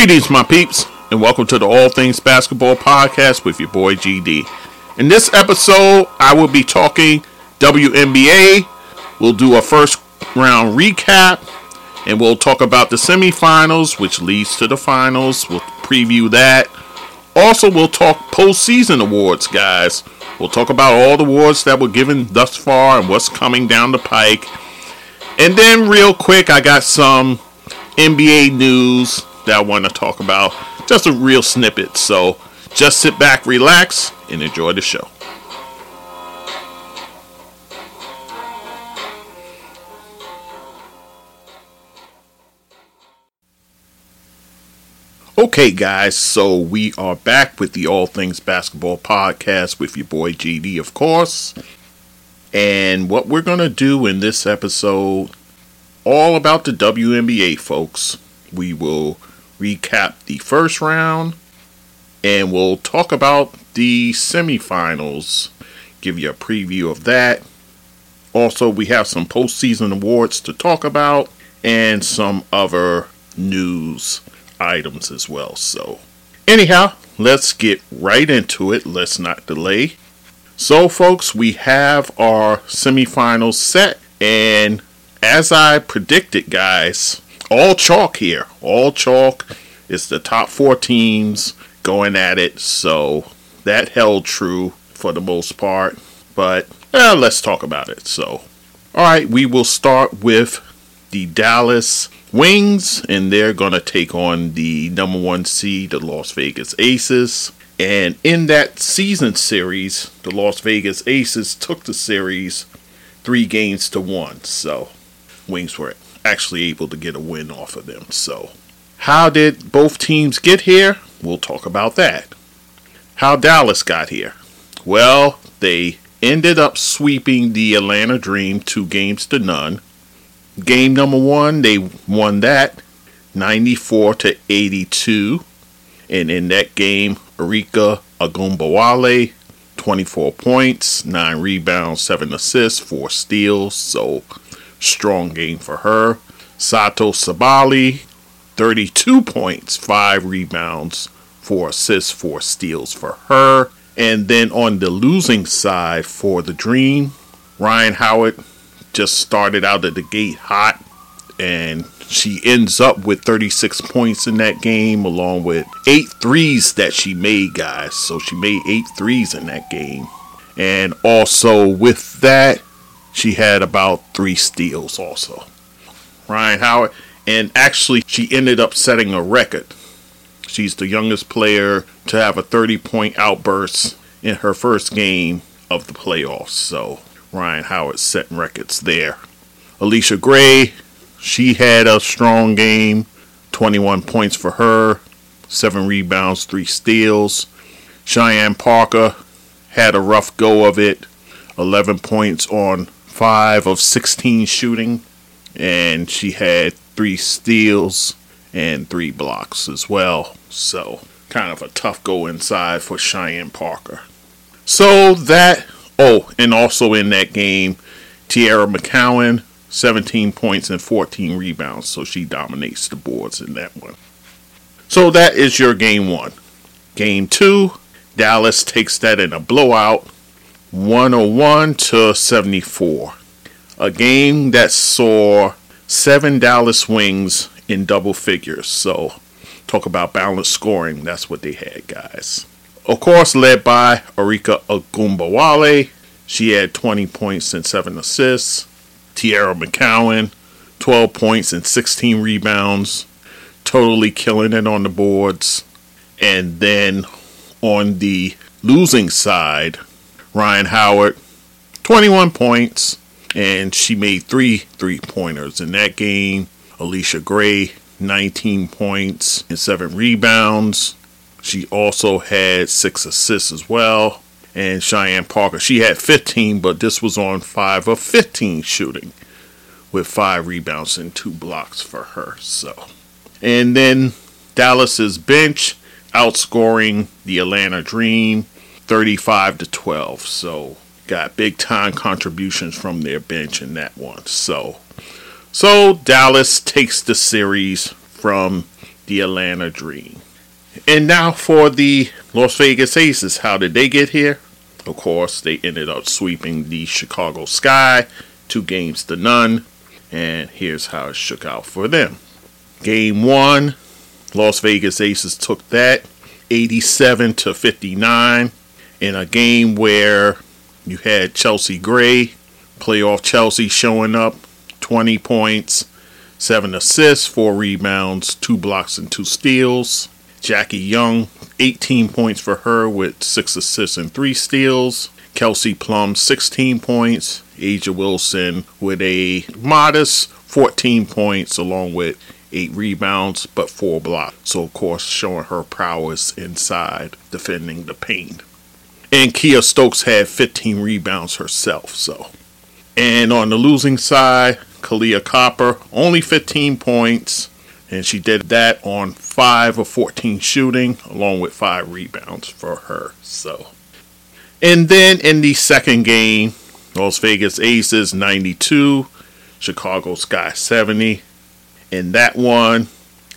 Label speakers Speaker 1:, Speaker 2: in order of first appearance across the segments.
Speaker 1: Greetings, my peeps, and welcome to the All Things Basketball Podcast with your boy GD. In this episode, I will be talking WNBA. We'll do a first round recap, and we'll talk about the semifinals, which leads to the finals. We'll preview that. Also, we'll talk postseason awards, guys. We'll talk about all the awards that were given thus far and what's coming down the pike. And then, real quick, I got some NBA news that I want to talk about. Just a real snippet. So just sit back, relax, and enjoy the show. Okay, guys, so we are back with the All Things Basketball podcast with your boy GD, of course. And what we're going to do in this episode, all about the WNBA, folks. We will recap the first round and we'll talk about the semifinals, give you a preview of that. Also, we have some postseason awards to talk about and some other news items as well. So, anyhow, let's get right into it. Let's not delay. So, folks, we have our semifinals set, and as I predicted, guys, all chalk here. All chalk. It's the top four teams going at it. So that held true for the most part. But eh, let's talk about it. So, all right, we will start with the Dallas Wings, and they're going to take on the number one seed, the Las Vegas Aces. And in that season series, the Las Vegas Aces took the series three games to one. So, Wings were actually able to get a win off of them. So, how did both teams get here? We'll talk about that. How Dallas got here? Well, they ended up sweeping the Atlanta Dream two games to none. Game number one, they won that 94 to 82. And in that game, Arike Ogunbowale, 24 points, 9 rebounds, 7 assists, 4 steals. So Strong game for her. Satou Sabally, 32 points, 5 rebounds, 4 assists, 4 steals for her. And then on the losing side for the Dream, Rhyne Howard just started out of the gate hot and she ends up with 36 points in that game along with eight threes that she made guys so she made eight threes in that game and also with that she had about three steals also. Rhyne Howard, and actually, she ended up setting a record. She's the youngest player to have a 30 point outburst in her first game of the playoffs. So, Rhyne Howard setting records there. Allisha Gray, she had a strong game 21 points for her, 7 rebounds, 3 steals. Cheyenne Parker had a rough go of it 11 points on 5 of 16 shooting, and she had 3 steals and 3 blocks as well. So, kind of a tough go inside for Cheyenne Parker. So, that, oh, and also in that game, Teaira McCowan, 17 points and 14 rebounds. So, she dominates the boards in that one. So, that is your game one. Game two, Dallas takes that in a blowout 101 to 74. A game that saw seven Dallas Wings in double figures. So, talk about balanced scoring. That's what they had, guys. Of course, led by Arike Ogunbowale. She had 20 points and 7 assists. Teaira McCowan, 12 points and 16 rebounds. Totally killing it on the boards. And then on the losing side, Rhyne Howard, 21 points, and she made three three pointers in that game. Allisha Gray, 19 points and seven rebounds. She also had six assists as well. And Cheyenne Parker, she had 15, but this was on 5 of 15 shooting with five rebounds and two blocks for her. So, and then Dallas's bench outscoring the Atlanta Dream 35 to 12. So got big time contributions from their bench in that one. So so Dallas takes the series from the Atlanta Dream. And now for the Las Vegas Aces. How did they get here? Of course, they ended up sweeping the Chicago Sky, two games to none. And here's how it shook out for them. Game one, Las Vegas Aces took that 87 to 59 in a game where you had Chelsea Gray, playoff Chelsea showing up, 20 points, 7 assists, 4 rebounds, 2 blocks, and 2 steals. Jackie Young, 18 points for her with 6 assists and 3 steals. Kelsey Plum, 16 points. A'ja Wilson with a modest 14 points along with 8 rebounds but 4 blocks. So, of course, showing her prowess inside defending the paint. And Kiah Stokes had 15 rebounds herself. So, and on the losing side, Kahleah Copper only 15 points, and she did that on 5 of 14 shooting, along with 5 rebounds for her. So, and then in the second game, Las Vegas Aces 92, Chicago Sky 70. In that one,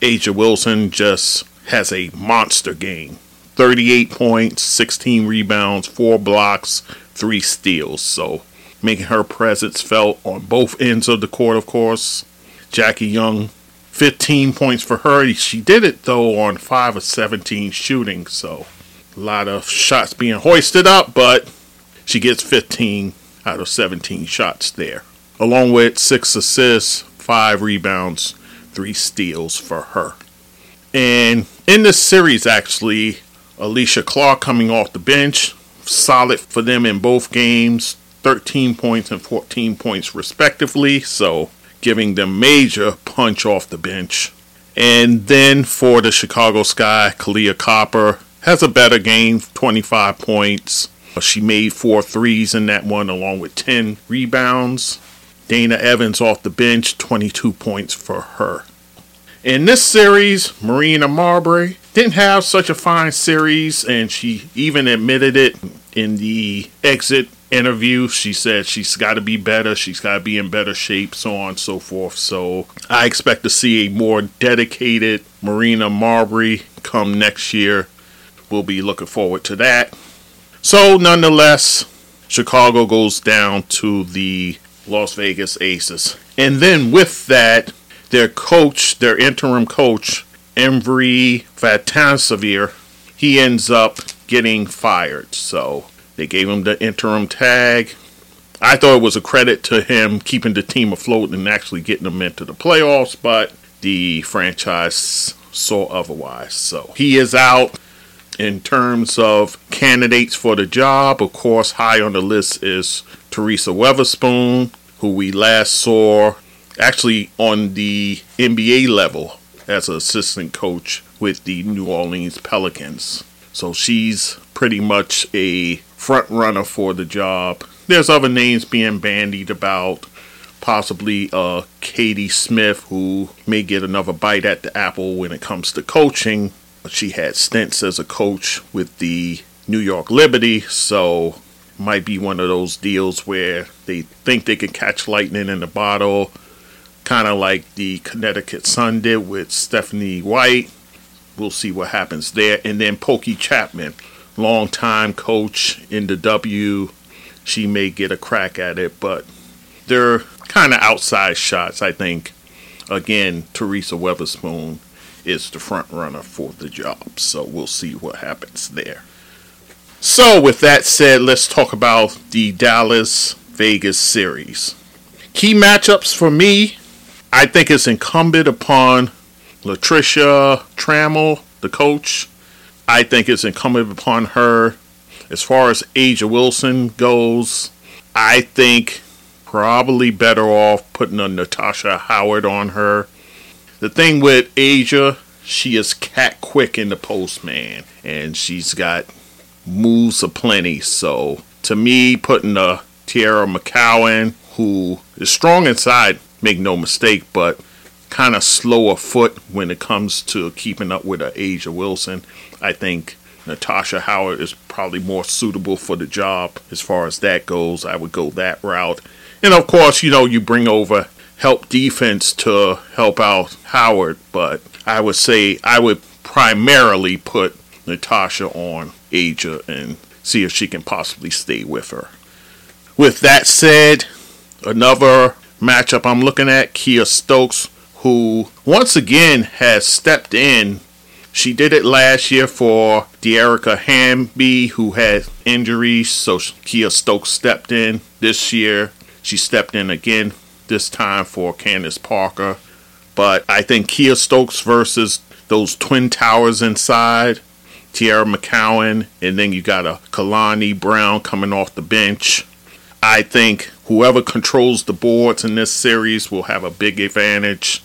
Speaker 1: A'ja Wilson just has a monster game. 38 points, 16 rebounds, 4 blocks, 3 steals. So, making her presence felt on both ends of the court, of course. Jackie Young, 15 points for her. She did it, though, on 5 of 17 shooting. So, a lot of shots being hoisted up, but she gets 15 out of 17 shots there, along with 6 assists, 5 rebounds, 3 steals for her. And in this series, actually, Alysha Clark coming off the bench, solid for them in both games, 13 points and 14 points respectively, so giving them major punch off the bench. And then for the Chicago Sky, Kahleah Copper has a better game, 25 points. She made four threes in that one, along with 10 rebounds. Dana Evans off the bench, 22 points for her. In this series, Marina Mabrey didn't have such a fine series, and she even admitted it in the exit interview. She said she's got to be better, she's got to be in better shape, so on and so forth. So I expect to see a more dedicated Marina Mabrey come next year. We'll be looking forward to that. So, nonetheless, Chicago goes down to the Las Vegas Aces. And then with that, their coach, their interim coach, Emre Vatansever, he ends up getting fired. So they gave him the interim tag. I thought it was a credit to him keeping the team afloat and actually getting them into the playoffs, but the franchise saw otherwise. So he is out in terms of candidates for the job. Of course, high on the list is Teresa Weatherspoon, who we last saw actually on the NBA level as an assistant coach with the New Orleans Pelicans. So she's pretty much a front runner for the job. There's other names being bandied about, possibly uh, Katie Smith, who may get another bite at the apple when it comes to coaching. She had stints as a coach with the New York Liberty, so might be one of those deals where they think they can catch lightning in the bottle kind of like the Connecticut Sun did with Stephanie White. We'll see what happens there. And then Pokey Chatman, longtime coach in the W. She may get a crack at it, but they're kind of outside shots. I think, again, Teresa Weatherspoon is the front runner for the job. So we'll see what happens there. So, with that said, let's talk about the Dallas Vegas series. Key matchups for me I think it's incumbent upon Latricia Trammell, the coach. I think it's incumbent upon her. As far as A'ja Wilson goes, I think probably better off putting a Natasha Howard on her. The thing with A'ja, she is cat quick in the post, man, and she's got moves aplenty. So to me, putting a Teaira McCowan, who is strong inside, make no mistake, but kind of slower foot when it comes to keeping up with uh, A'ja Wilson. I think Natasha Howard is probably more suitable for the job as far as that goes. I would go that route. And of course, you know, you bring over help defense to help out Howard, but I would say I would primarily put Natasha on A'ja and see if she can possibly stay with her. With that said, another matchup I'm looking at Kiah Stokes, who once again has stepped in. She did it last year for Dearica Hamby, who had injuries, so Kiah Stokes stepped in this year. She stepped in again this time for Candace Parker. But I think Kiah Stokes versus those twin towers inside, Teaira McCowan, and then you got a Kalani Brown coming off the bench. I think whoever controls the boards in this series will have a big advantage.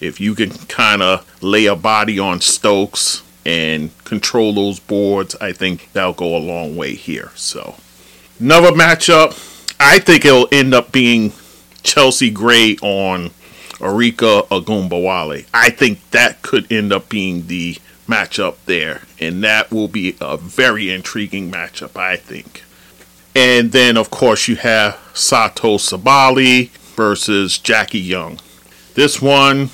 Speaker 1: If you can kind of lay a body on Stokes and control those boards, I think that'll go a long way here. So, another matchup, I think it'll end up being Chelsea Gray on Arike Ogunbowale. I think that could end up being the matchup there, and that will be a very intriguing matchup, I think. And then, of course, you have Satou Sabally versus Jackie Young. This one,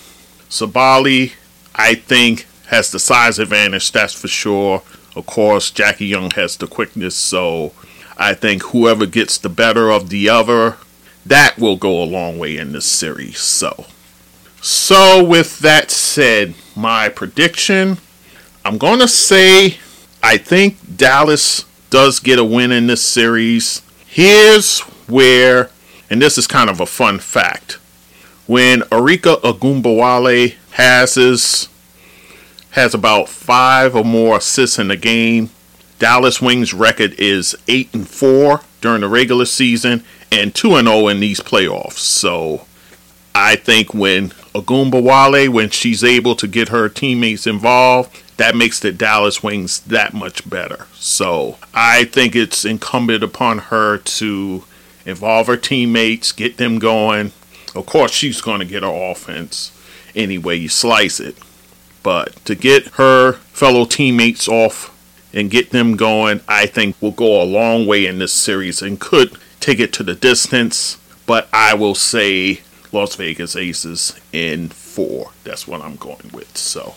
Speaker 1: Sabally, I think, has the size advantage, that's for sure. Of course, Jackie Young has the quickness, so I think whoever gets the better of the other, that will go a long way in this series. So, so with that said, my prediction, I'm going to say I think Dallas does get a win in this series. Here's where, and this is kind of a fun fact. When Arike Ogunbowale has his has about five or more assists in the game. Dallas Wings record is eight and four during the regular season and two and zero in these playoffs. So I think when Ogunbowale, when she's able to get her teammates involved, that makes the Dallas Wings that much better. So I think it's incumbent upon her to involve her teammates, get them going. Of course, she's going to get her offense any way you slice it. But to get her fellow teammates off and get them going, I think will go a long way in this series and could take it to the distance. But I will say Las Vegas Aces in four. That's what I'm going with. So,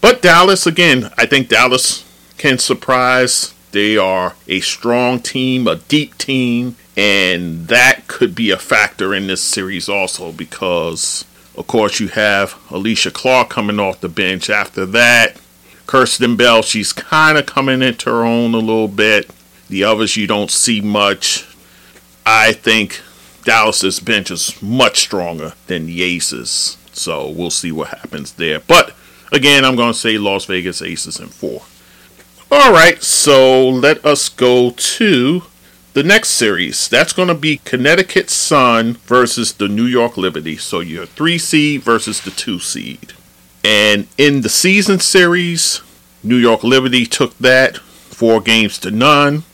Speaker 1: but Dallas again, I think Dallas can surprise. They are a strong team, a deep team, and that could be a factor in this series also because of course, you have Alysha Clark coming off the bench. After that, Kierstan Bell, she's kind of coming into her own a little bit. The others you don't see much. I think Dallas's bench is much stronger than the Aces. So we'll see what happens there. But again, I'm going to say Las Vegas Aces in four. All right, so let us go to the next series, that's going to be Connecticut Sun versus the New York Liberty. So your three seed versus the two seed. And in the season series, New York Liberty took that four games to none.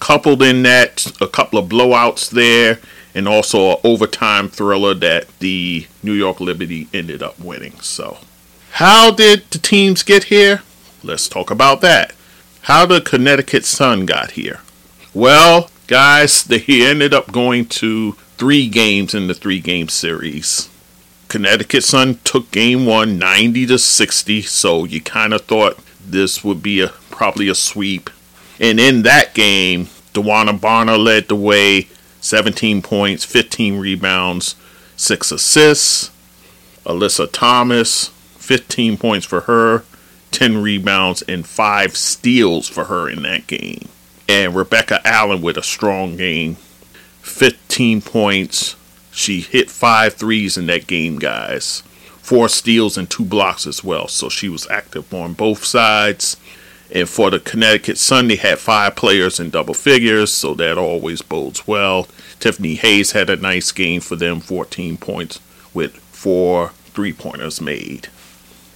Speaker 1: Coupled in that, a couple of blowouts there, and also an overtime thriller that the New York Liberty ended up winning. So, how did the teams get here? Let's talk about that. How the Connecticut Sun got here. Well, guys, they ended up going to three games in the three game series. Connecticut Sun took game one 90 to 60, so you kind of thought this would be a probably a sweep. And in that game, DeWanna Bonner led the way 17 points, 15 rebounds, 6 assists. Alyssa Thomas, 15 points for her, 10 rebounds, and 5 steals for her in that game and Rebecca Allen with a strong game. 15 points. She hit five threes in that game, guys. Four steals and two blocks as well. So she was active on both sides. And for the Connecticut Sun, they had five players in double figures, so that always bodes well. Tiffany Hayes had a nice game for them, 14 points with four three pointers made.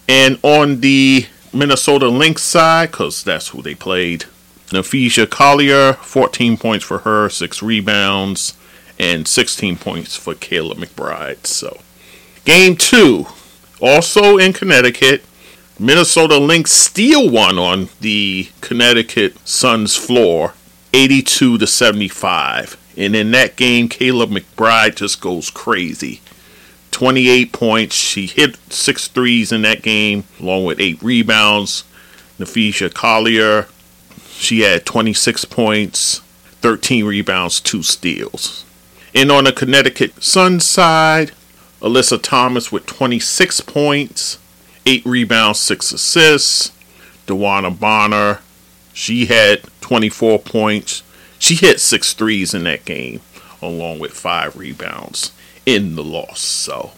Speaker 1: And on the Minnesota Lynx side, because that's who they played, Napheesa Collier, 14 points for her, 6 rebounds, and 16 points for Kayla McBride. So, game two, also in Connecticut, Minnesota Lynx steal one on the Connecticut Suns floor, 82 to 75. And in that game, Kayla McBride just goes crazy. 28 points. She hit six threes in that game, along with eight rebounds. Napheesa Collier, she had 26 points, 13 rebounds, two steals. And on the Connecticut Sun side, Alyssa Thomas with 26 points, 8 rebounds, 6 assists. DeWanna Bonner, she had 24 points. She hit six threes in that game, along with 5 rebounds in the loss. So,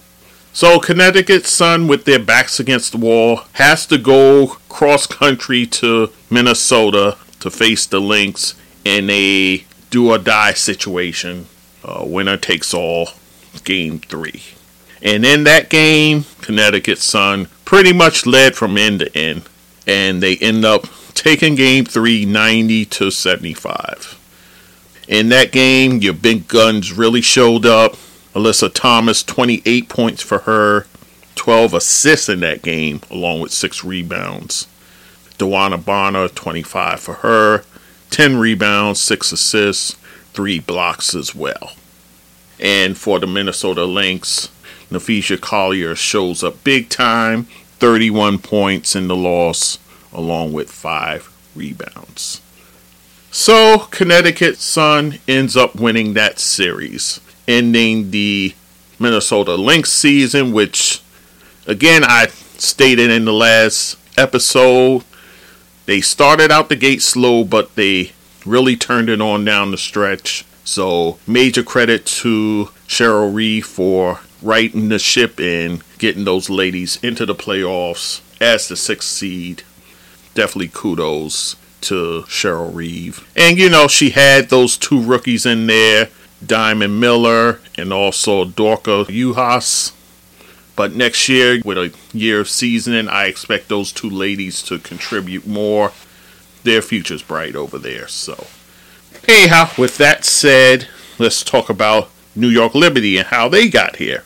Speaker 1: so Connecticut Sun, with their backs against the wall, has to go cross country to Minnesota to face the Lynx in a do or die situation. Uh, winner takes all, game three. And in that game, Connecticut Sun pretty much led from end to end. And they end up taking game three 90 to 75. In that game, your big guns really showed up. Alyssa Thomas, 28 points for her, 12 assists in that game, along with six rebounds. DeWanna Bonner, 25 for her, 10 rebounds, 6 assists, 3 blocks as well. And for the Minnesota Lynx, Napheesa Collier shows up big time, 31 points in the loss, along with 5 rebounds. So, Connecticut Sun ends up winning that series ending the Minnesota Lynx season, which, again, I stated in the last episode, they started out the gate slow, but they really turned it on down the stretch. So, major credit to Cheryl Reeve for righting the ship and getting those ladies into the playoffs as the sixth seed. Definitely kudos to Cheryl Reeve. And you know, she had those two rookies in there Diamond Miller, and also Dorka Juhász. But next year, with a year of seasoning, I expect those two ladies to contribute more. Their future's bright over there. So, anyhow, with that said, let's talk about New York Liberty and how they got here.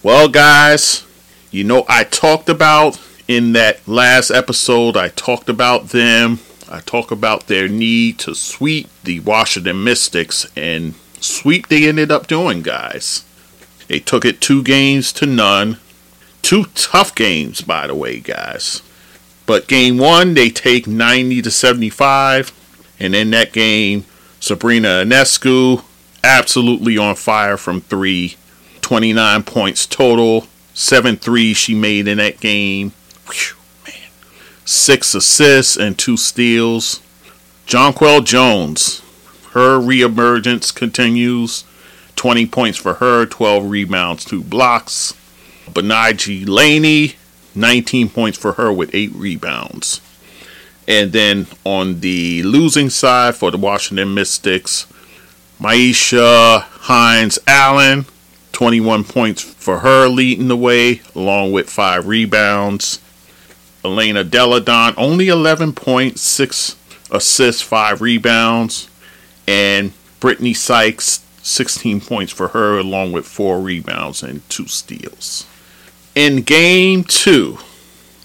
Speaker 1: Well, guys, you know, I talked about in that last episode, I talked about them. I talk about their need to sweep the Washington Mystics, and sweep they ended up doing, guys. They took it two games to none. Two tough games, by the way, guys. But game one, they take 90 to 75. And in that game, Sabrina Ionescu absolutely on fire from three. 29 points total. Seven threes she made in that game. Whew, man. Six assists and two steals. Jonquel Jones, her reemergence continues. 20 points for her, 12 rebounds, 2 blocks. Betnijah Laney, 19 points for her with 8 rebounds. And then on the losing side for the Washington Mystics, Myisha Hines Allen, 21 points for her leading the way, along with 5 rebounds. Elena Delle Donne, only 11 points, 6 assists, 5 rebounds and Brittney Sykes 16 points for her along with 4 rebounds and 2 steals. In game 2,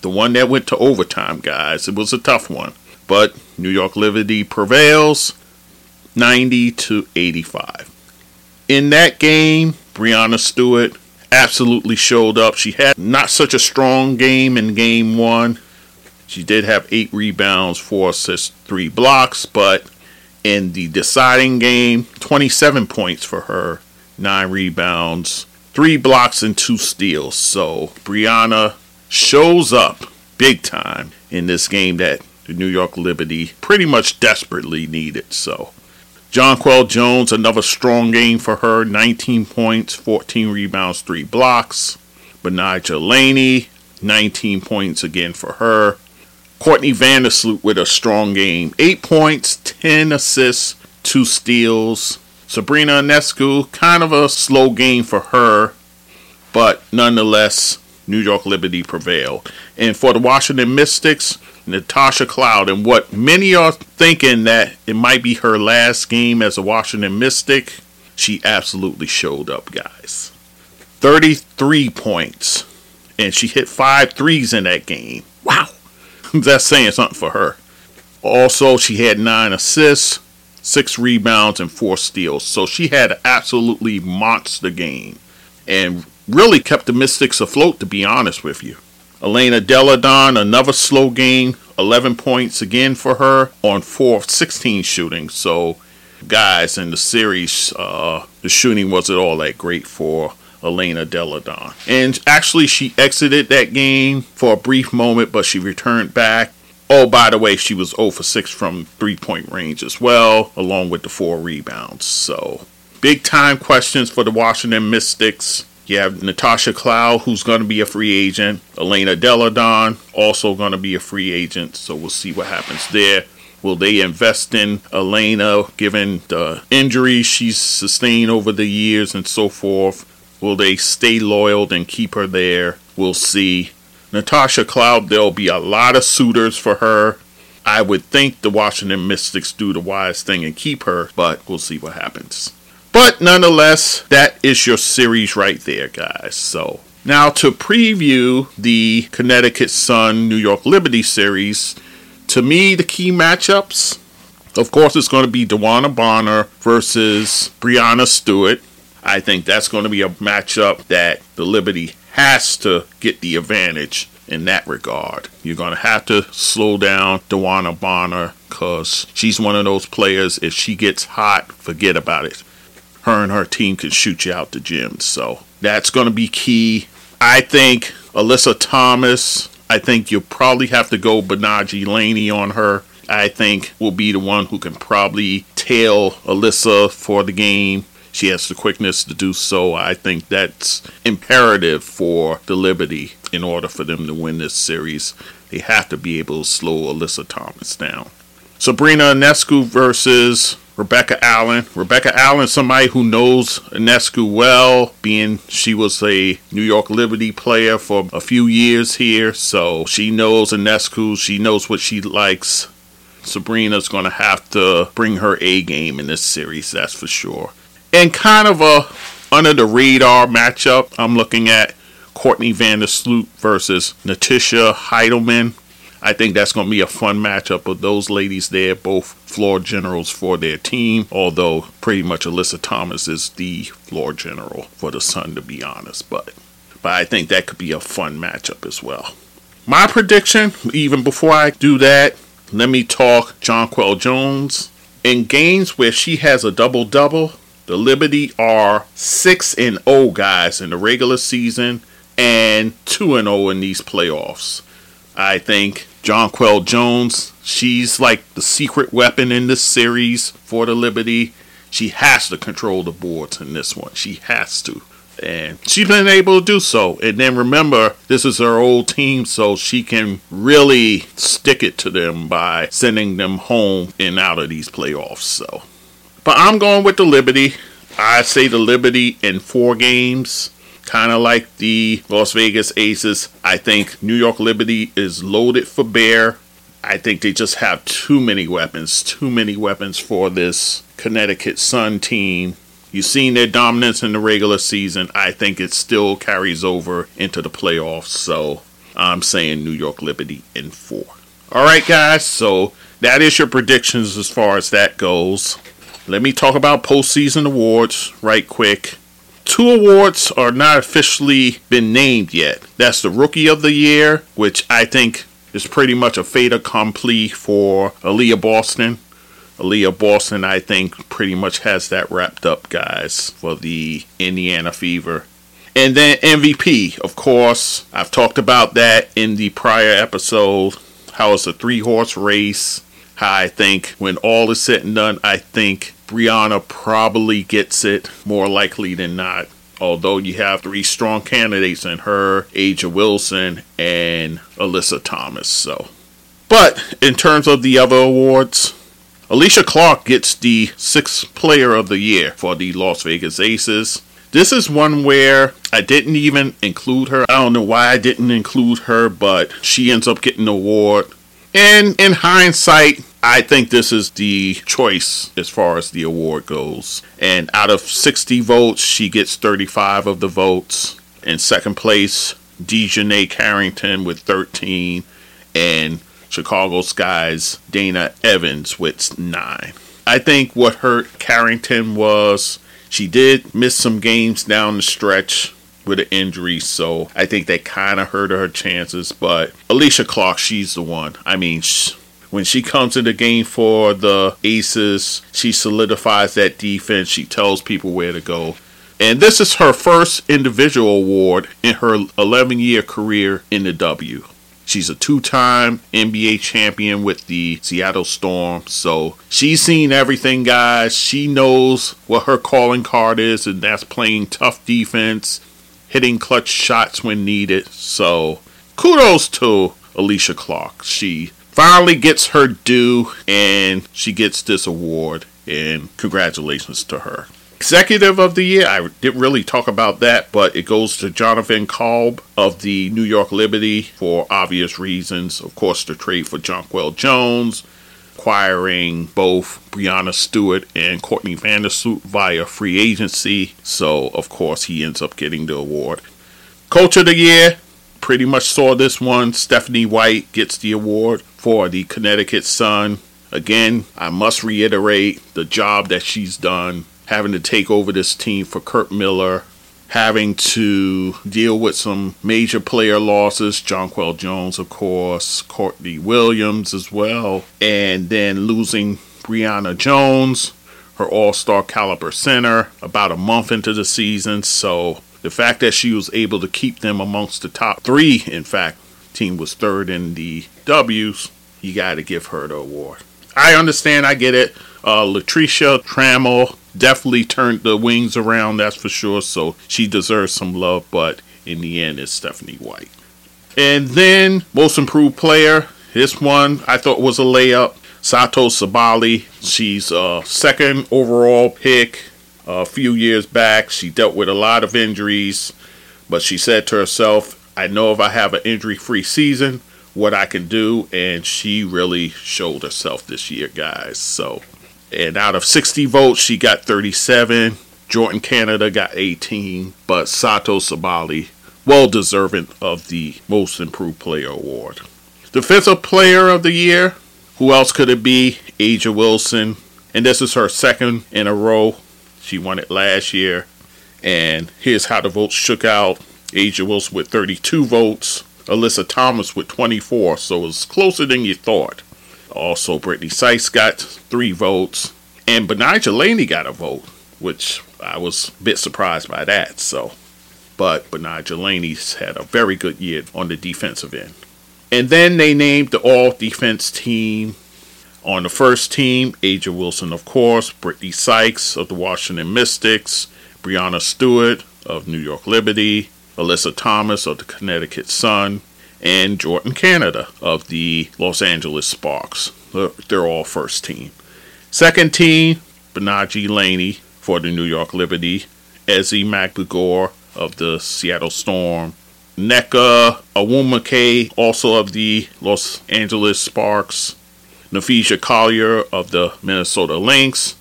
Speaker 1: the one that went to overtime, guys, it was a tough one, but New York Liberty prevails 90 to 85. In that game, Breanna Stewart absolutely showed up. She had not such a strong game in game 1. She did have 8 rebounds, 4 assists, 3 blocks, but in the deciding game, 27 points for her, 9 rebounds, 3 blocks, and 2 steals. So Breanna shows up big time in this game that the New York Liberty pretty much desperately needed. So Jonquel Jones, another strong game for her, 19 points, 14 rebounds, 3 blocks. Betnijah Laney, 19 points again for her, Courtney Vandersloot with a strong game. Eight points, 10 assists, two steals. Sabrina Ionescu, kind of a slow game for her, but nonetheless, New York Liberty prevailed. And for the Washington Mystics, Natasha Cloud, and what many are thinking that it might be her last game as a Washington Mystic, she absolutely showed up, guys. 33 points, and she hit five threes in that game. Wow. that's saying something for her. Also, she had nine assists, six rebounds, and four steals. So she had an absolutely monster game. And really kept the Mystics afloat, to be honest with you. Elena Delle Donne, another slow game, 11 points again for her on 4 of 16 shooting. So, guys, in the series, uh, the shooting wasn't all that great for Elena Delle Donne. And actually, she exited that game for a brief moment, but she returned back. Oh, by the way, she was 0 for 6 from three point range as well, along with the four rebounds. So, big time questions for the Washington Mystics. You have Natasha Cloud, who's going to be a free agent. Elena Delle Donne, also going to be a free agent. So we'll see what happens there. Will they invest in Elena given the injuries she's sustained over the years and so forth? Will they stay loyal and keep her there? We'll see. Natasha Cloud, there'll be a lot of suitors for her. I would think the Washington Mystics do the wise thing and keep her, but we'll see what happens. But nonetheless, that is your series right there, guys. So now to preview the Connecticut Sun New York Liberty series, to me, the key matchups, of course, it's going to be DeWanna Bonner versus Breanna Stewart. I think that's going to be a matchup that the Liberty has to get the advantage in that regard. You're going to have to slow down DeWanna Bonner because she's one of those players, if she gets hot, forget about it her and her team can shoot you out the gym. So that's going to be key. I think Alyssa Thomas, I think you'll probably have to go Betnijah Laney on her. I think will be the one who can probably tail Alyssa for the game. She has the quickness to do so. I think that's imperative for the Liberty in order for them to win this series. They have to be able to slow Alyssa Thomas down. Sabrina Ionescu versus Rebecca Allen. Rebecca Allen, somebody who knows Ionescu well, being she was a New York Liberty player for a few years here, so she knows Ionescu. She knows what she likes. Sabrina's going to have to bring her A game in this series, that's for sure. And kind of a under the radar matchup, I'm looking at Courtney Vandersloot versus Natisha Hiedeman. I think that's going to be a fun matchup of those ladies there, both floor generals for their team. Although pretty much Alyssa Thomas is the floor general for the Sun, to be honest. But but I think that could be a fun matchup as well. My prediction, even before I do that, let me talk Jonquel Jones. In games where she has a double double, the Liberty are 6 and 0 guys in the regular season and 2 and 0 in these playoffs. I think Jonquel Jones, she's like the secret weapon in this series for the Liberty. She has to control the boards in this one. She has to. And she's been able to do so. And then remember, this is her old team, so she can really stick it to them by sending them home and out of these playoffs. So, but I'm going with the Liberty. I say the Liberty in four games kind of like the Las Vegas Aces. I think New York Liberty is loaded for bear. I think they just have too many weapons, too many weapons for this Connecticut Sun team. You've seen their dominance in the regular season. I think it still carries over into the playoffs. So I'm saying New York Liberty in four. All right, guys. So that is your predictions as far as that goes. Let me talk about postseason awards right quick. Two awards are not officially been named yet. That's the Rookie of the Year, which I think is pretty much a fait accompli for Aliyah Boston. Aliyah Boston, I think, pretty much has that wrapped up, guys, for the Indiana Fever. And then MVP, of course, I've talked about that in the prior episode. How it's a three horse race. How I think when all is said and done, I think Breanna probably gets it more likely than not. Although you have three strong candidates in her, A'ja Wilson, and Alyssa Thomas. So, but in terms of the other awards, Alysha Clark gets the sixth player of the year for the Las Vegas Aces. This is one where I didn't even include her. I don't know why I didn't include her, but she ends up getting the award. And in hindsight, I think this is the choice as far as the award goes. And out of 60 votes, she gets 35 of the votes. In second place, DiJonai Carrington with 13. And Chicago Sky's Dana Evans with 9. I think what hurt Carrington was she did miss some games down the stretch. with an injury, so I think that kind of hurt her chances. But Alysha Clark, she's the one. I mean, when she comes in the game for the Aces, she solidifies that defense. She tells people where to go. And this is her first individual award in her 11 year career in the W. She's a two time NBA champion with the Seattle Storm. So she's seen everything, guys. She knows what her calling card is, and that's playing tough defense, hitting clutch shots when needed. So kudos to Alysha Clark. She finally gets her due and she gets this award. And congratulations to her. Executive of the Year, I didn't really talk about that, but it goes to Jonathan Kolb of the New York Liberty for obvious reasons. Of course, the trade for Jonquel Jones, acquiring both Breanna Stewart and Courtney Vandersloot via free agency. So, of course, he ends up getting the award. Coach of the Year, pretty much saw this one. Stephanie White gets the award for the Connecticut Sun. Again, I must reiterate the job that she's done having to take over this team for Curt Miller, having to deal with some major player losses, Jonquel Jones, of course, Courtney Williams as well, and then losing Brionna Jones, her all star caliber center, about a month into the season. So the fact that she was able to keep them amongst the top three, in fact, team was third in the W's, you got to give her the award. I understand, I get it. Uh, Latricia Trammell definitely turned the wings around, that's for sure. So she deserves some love, but in the end, it's Stephanie White. And then, most improved player. This one I thought was a layup. Satou Sabally, She's a second overall pick a few years back. She dealt with a lot of injuries, but she said to herself, I know if I have an injury free season, what I can do. And she really showed herself this year, guys. So and out of 60 votes, she got 37. Jordan Canada got 18, but Satou Sabally, well deserving of the Most Improved Player award. Defensive Player of the Year, who else could it be? A'ja Wilson, and this is her second in a row. She won it last year. And here's how the votes shook out. A'ja Wilson with 32 votes, Alyssa Thomas with 24, so it was closer than you thought. Also, Brittney Sykes got three votes, and Betnijah Laney got a vote, which I was a bit surprised by that. So, but Betnijah Laney's had a very good year on the defensive end. And then they named the all defense team. On the first team, A'ja Wilson, of course, Brittney Sykes of the Washington Mystics, Breanna Stewart of New York Liberty, Alyssa Thomas of the Connecticut Sun, and Jordan Canada of the Los Angeles Sparks. They're all first team. Second team, Betnijah Laney for the New York Liberty, Ezi Magbegor of the Seattle Storm, Nneka Ogwumike, also of the Los Angeles Sparks, Napheesa Collier of the Minnesota Lynx,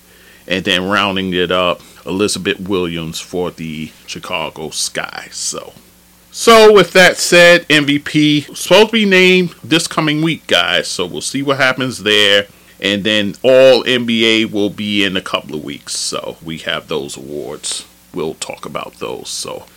Speaker 1: and then rounding it up, Elizabeth Williams for the Chicago Sky. So so, with that said, MVP supposed to be named this coming week, guys. So, we'll see what happens there. And then all NBA will be in a couple of weeks. So, we have those awards. We'll talk about those. So,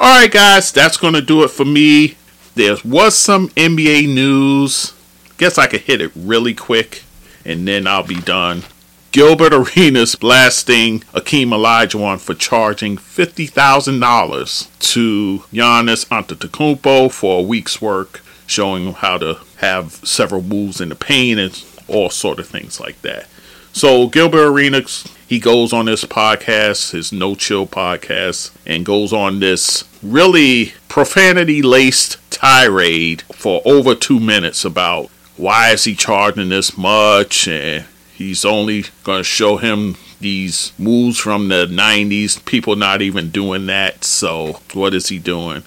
Speaker 1: all right, guys, that's going to do it for me. There was some NBA news. Guess I could hit it really quick and then I'll be done. Gilbert Arenas blasting Akeem Olajuwon for charging $50,000 to Giannis Antetokounmpo for a week's work, showing him how to have several moves in the paint and all sort of things like that. So Gilbert Arenas, he goes on this podcast, his No Chill podcast, and goes on this really profanity laced tirade for over two minutes about why is he charging this much and He's only going to show him these moves from the 90s. People not even doing that. So, what is he doing?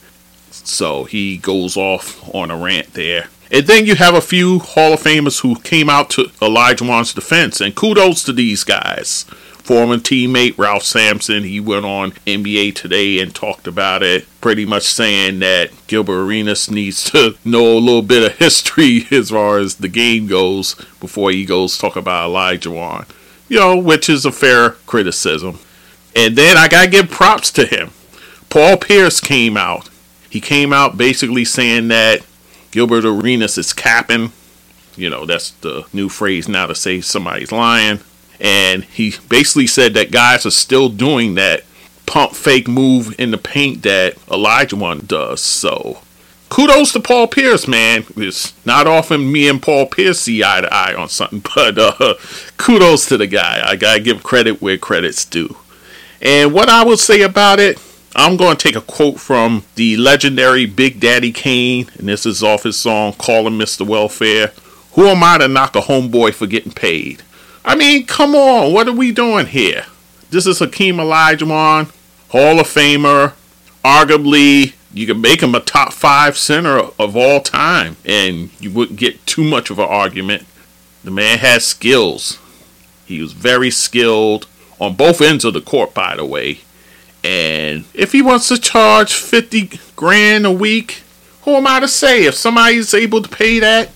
Speaker 1: So, he goes off on a rant there. And then you have a few Hall of Famers who came out to Olajuwon's defense. And kudos to these guys former teammate Ralph Sampson. He went on NBA Today and talked about it, pretty much saying that Gilbert Arenas needs to know a little bit of history as far as the game goes before he goes talk about Olajuwon. You know, which is a fair criticism. And then I gotta give props to him. Paul Pierce came out. He came out basically saying that Gilbert Arenas is capping. You know, that's the new phrase now to say somebody's lying. And he basically said that guys are still doing that pump fake move in the paint that Olajuwon does. So kudos to Paul Pierce, man. It's not often me and Paul Pierce see eye to eye on something, but uh, kudos to the guy. I gotta give credit where credit's due. And what I will say about it, I'm going to take a quote from the legendary Big Daddy Kane, and this is off his song "Calling Mr. Welfare." Who am I to knock a homeboy for getting paid? I mean, come on, what are we doing here? This is Hakeem Olajuwon, Hall of Famer, arguably you can make him a top five center of all time, and you wouldn't get too much of an argument. The man has skills. He was very skilled on both ends of the court, by the way. And if he wants to charge 50 grand a week, who am I to say? If somebody's able to pay that,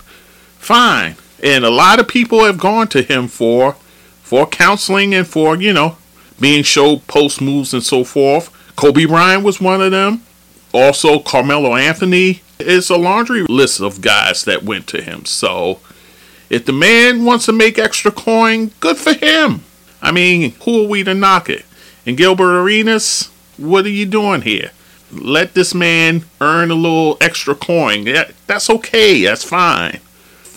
Speaker 1: fine. And a lot of people have gone to him for for counseling and for, you know, being showed post moves and so forth. Kobe Bryant was one of them. Also, Carmelo Anthony is a laundry list of guys that went to him. So, if the man wants to make extra coin, good for him. I mean, who are we to knock it? And Gilbert Arenas, what are you doing here? Let this man earn a little extra coin. That's okay. That's fine.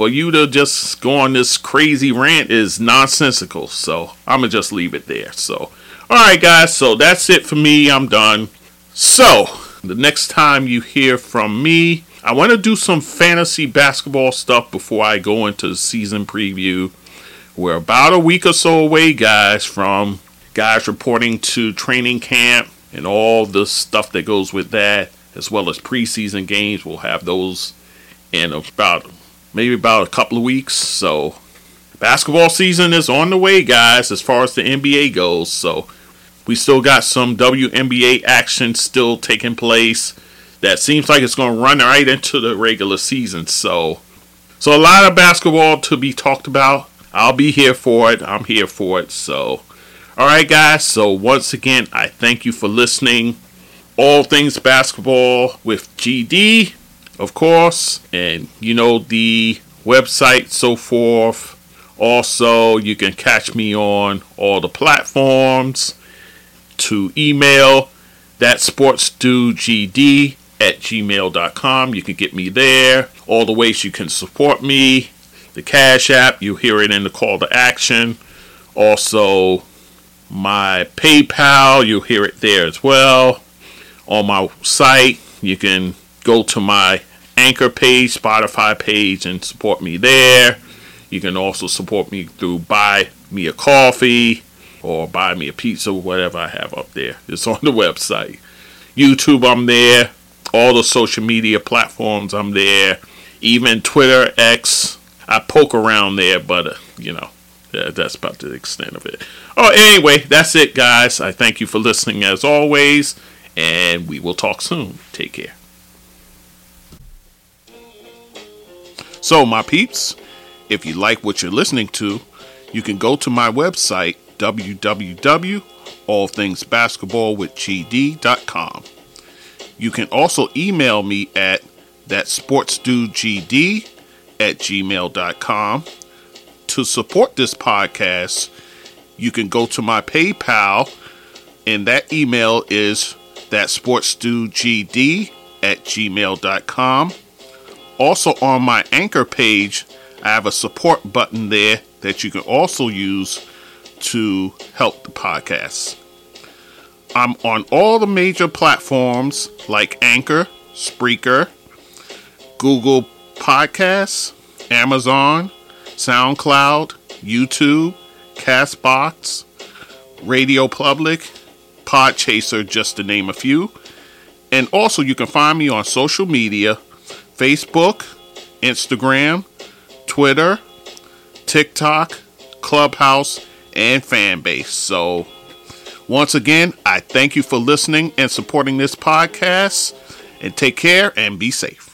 Speaker 1: For you to just go on this crazy rant is nonsensical. So I'm to just leave it there. So, all right, guys. So that's it for me. I'm done. So, the next time you hear from me, I want to do some fantasy basketball stuff before I go into the season preview. We're about a week or so away, guys, from guys reporting to training camp and all the stuff that goes with that, as well as preseason games. We'll have those in about maybe about a couple of weeks. So, basketball season is on the way, guys, as far as the NBA goes. So, we still got some WNBA action still taking place that seems like it's going to run right into the regular season. So, so a lot of basketball to be talked about. I'll be here for it. I'm here for it. So, all right, guys. So, once again, I thank you for listening. All things basketball with GD, of course, and you know the website, so forth. Also, you can catch me on all the platforms. To email that sportsdudegd at gmail.com. You can get me there. All the ways you can support me the Cash App. You hear it in the call to action. Also, my PayPal. You'll hear it there as well. On my site, you can go to my Anchor page, Spotify page, and support me there. You can also support me through Buy Me a Coffee or Buy Me a Pizza, or whatever I have up there. It's on the website. YouTube, I'm there. All the social media platforms, I'm there. Even Twitter, X, I poke around there, but uh, you know, that's about the extent of it. Oh, anyway, that's it, guys. I thank you for listening as always, and we will talk soon. Take care. So, my peeps, if you like what you're listening to, you can go to my website www.allthingsbasketballwithgd.com. You can also email me at that sportsdudegd at gmail.com. To support this podcast, you can go to my PayPal, and that email is that sportsdudegd at gmail.com. Also, on my anchor page, I have a support button there that you can also use to help the podcast. I'm on all the major platforms like Anchor, Spreaker, Google Podcasts, Amazon, SoundCloud, YouTube, Castbox, Radio Public, Podchaser, just to name a few. And also, you can find me on social media Facebook, Instagram, Twitter, TikTok, Clubhouse, and Fanbase. So, once again, I thank you for listening and supporting this podcast. And take care and be safe.